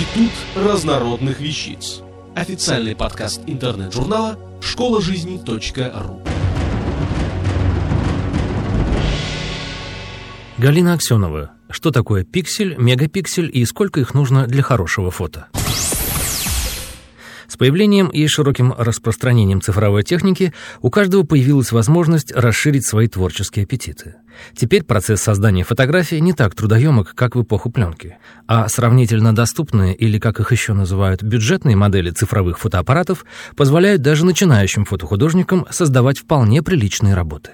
Институт разнородных вещиц. Официальный подкаст интернет-журнала школа жизни .ру. Галина Аксенова. Что такое пиксель, мегапиксель и сколько их нужно для хорошего фото? С появлением и широким распространением цифровой техники у каждого появилась возможность расширить свои творческие аппетиты. Теперь процесс создания фотографий не так трудоемок, как в эпоху пленки, а сравнительно доступные, или, как их еще называют, бюджетные модели цифровых фотоаппаратов позволяют даже начинающим фотохудожникам создавать вполне приличные работы.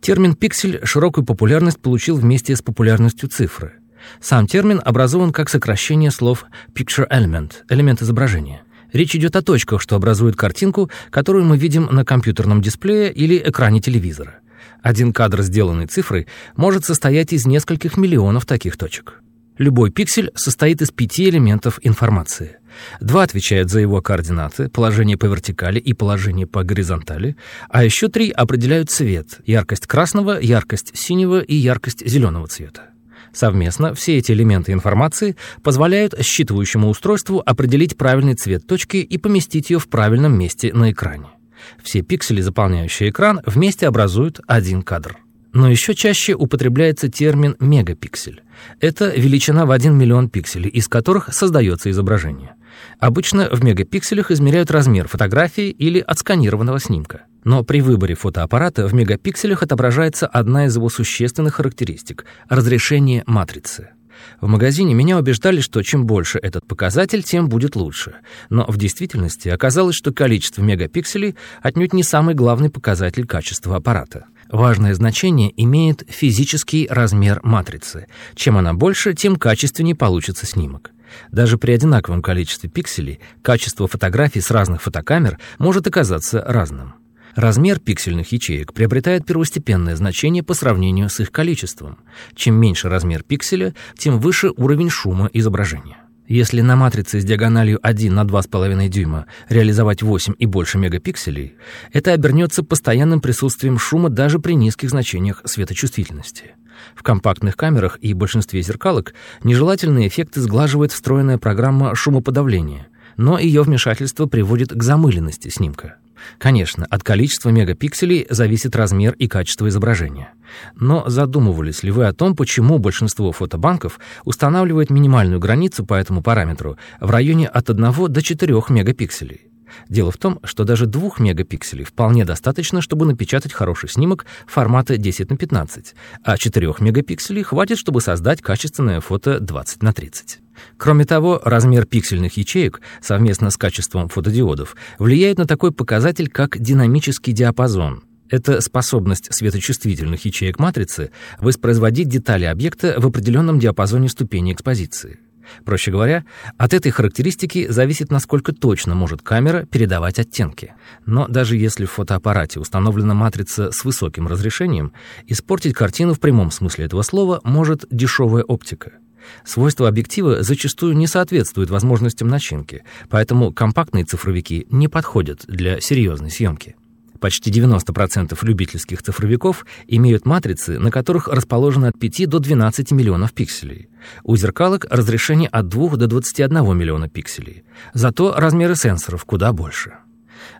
Термин «пиксель» широкую популярность получил вместе с популярностью цифры. Сам термин образован как сокращение слов «picture element» — элемент изображения — Речь идет о точках, что образуют картинку, которую мы видим на компьютерном дисплее или экране телевизора. Один кадр, сделанный цифрой, может состоять из нескольких миллионов таких точек. Любой пиксель состоит из пяти элементов информации. Два отвечают за его координаты, положение по вертикали и положение по горизонтали, а еще три определяют цвет, яркость красного, яркость синего и яркость зеленого цвета. Совместно все эти элементы информации позволяют считывающему устройству определить правильный цвет точки и поместить ее в правильном месте на экране. Все пиксели, заполняющие экран, вместе образуют один кадр. Но еще чаще употребляется термин «мегапиксель». Это величина в 1 миллион пикселей, из которых создается изображение. Обычно в мегапикселях измеряют размер фотографии или отсканированного снимка. Но при выборе фотоаппарата в мегапикселях отображается одна из его существенных характеристик — разрешение матрицы. В магазине меня убеждали, что чем больше этот показатель, тем будет лучше. Но в действительности оказалось, что количество мегапикселей отнюдь не самый главный показатель качества аппарата. Важное значение имеет физический размер матрицы. Чем она больше, тем качественнее получится снимок. Даже при одинаковом количестве пикселей качество фотографий с разных фотокамер может оказаться разным. Размер пиксельных ячеек приобретает первостепенное значение по сравнению с их количеством. Чем меньше размер пикселя, тем выше уровень шума изображения. Если на матрице с диагональю 1 на 2,5 дюйма реализовать 8 и больше мегапикселей, это обернется постоянным присутствием шума даже при низких значениях светочувствительности. В компактных камерах и большинстве зеркалок нежелательные эффекты сглаживает встроенная программа шумоподавления, но ее вмешательство приводит к замыленности снимка. Конечно, от количества мегапикселей зависит размер и качество изображения. Но задумывались ли вы о том, почему большинство фотобанков устанавливает минимальную границу по этому параметру в районе от 1 до 4 мегапикселей? Дело в том, что даже 2 мегапикселей вполне достаточно, чтобы напечатать хороший снимок формата 10 на 15, а 4 мегапикселей хватит, чтобы создать качественное фото 20 на 30. Кроме того, размер пиксельных ячеек совместно с качеством фотодиодов влияет на такой показатель, как динамический диапазон. Это способность светочувствительных ячеек матрицы воспроизводить детали объекта в определенном диапазоне ступени экспозиции. Проще говоря, от этой характеристики зависит, насколько точно может камера передавать оттенки. Но даже если в фотоаппарате установлена матрица с высоким разрешением, испортить картину в прямом смысле этого слова может дешевая оптика. Свойства объектива зачастую не соответствуют возможностям начинки, поэтому компактные цифровики не подходят для серьезной съемки. Почти 90% любительских цифровиков имеют матрицы, на которых расположено от 5 до 12 миллионов пикселей. У зеркалок разрешение от 2 до 21 миллиона пикселей. Зато размеры сенсоров куда больше.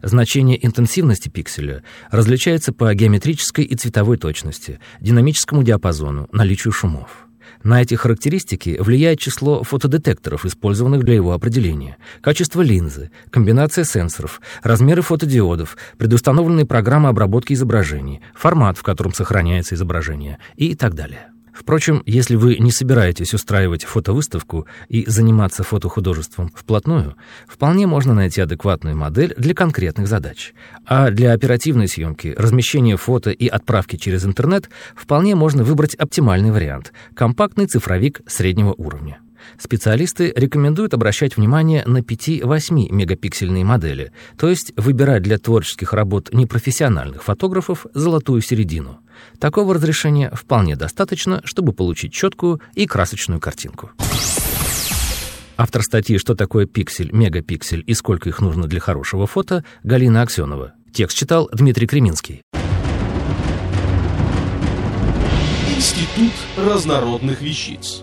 Значение интенсивности пикселя различается по геометрической и цветовой точности, динамическому диапазону, наличию шумов. На эти характеристики влияет число фотодетекторов, использованных для его определения, качество линзы, комбинация сенсоров, размеры фотодиодов, предустановленные программы обработки изображений, формат, в котором сохраняется изображение и так далее. Впрочем, если вы не собираетесь устраивать фотовыставку и заниматься фотохудожеством вплотную, вполне можно найти адекватную модель для конкретных задач. А для оперативной съемки, размещения фото и отправки через интернет вполне можно выбрать оптимальный вариант — компактный цифровик среднего уровня. Специалисты рекомендуют обращать внимание на 5-8 мегапиксельные модели, то есть выбирать для творческих работ непрофессиональных фотографов золотую середину. Такого разрешения вполне достаточно, чтобы получить четкую и красочную картинку. Автор статьи «Что такое пиксель, мегапиксель и сколько их нужно для хорошего фото» Галина Аксенова. Текст читал Дмитрий Креминский. Институт разнородных вещиц.